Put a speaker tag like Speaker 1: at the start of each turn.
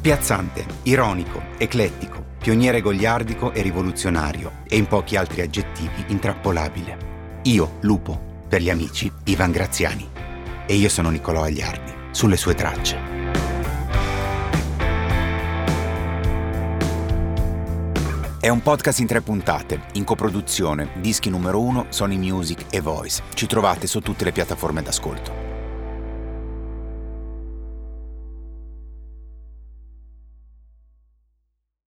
Speaker 1: Spiazzante, ironico, eclettico, pioniere goliardico e rivoluzionario, e in pochi altri aggettivi intrappolabile. Io, lupo, per gli amici, Ivan Graziani. E io sono Niccolò Agliardi, sulle sue tracce. È un podcast in tre puntate, in coproduzione, dischi numero uno, Sony Music e Voice. Ci trovate su tutte le piattaforme d'ascolto.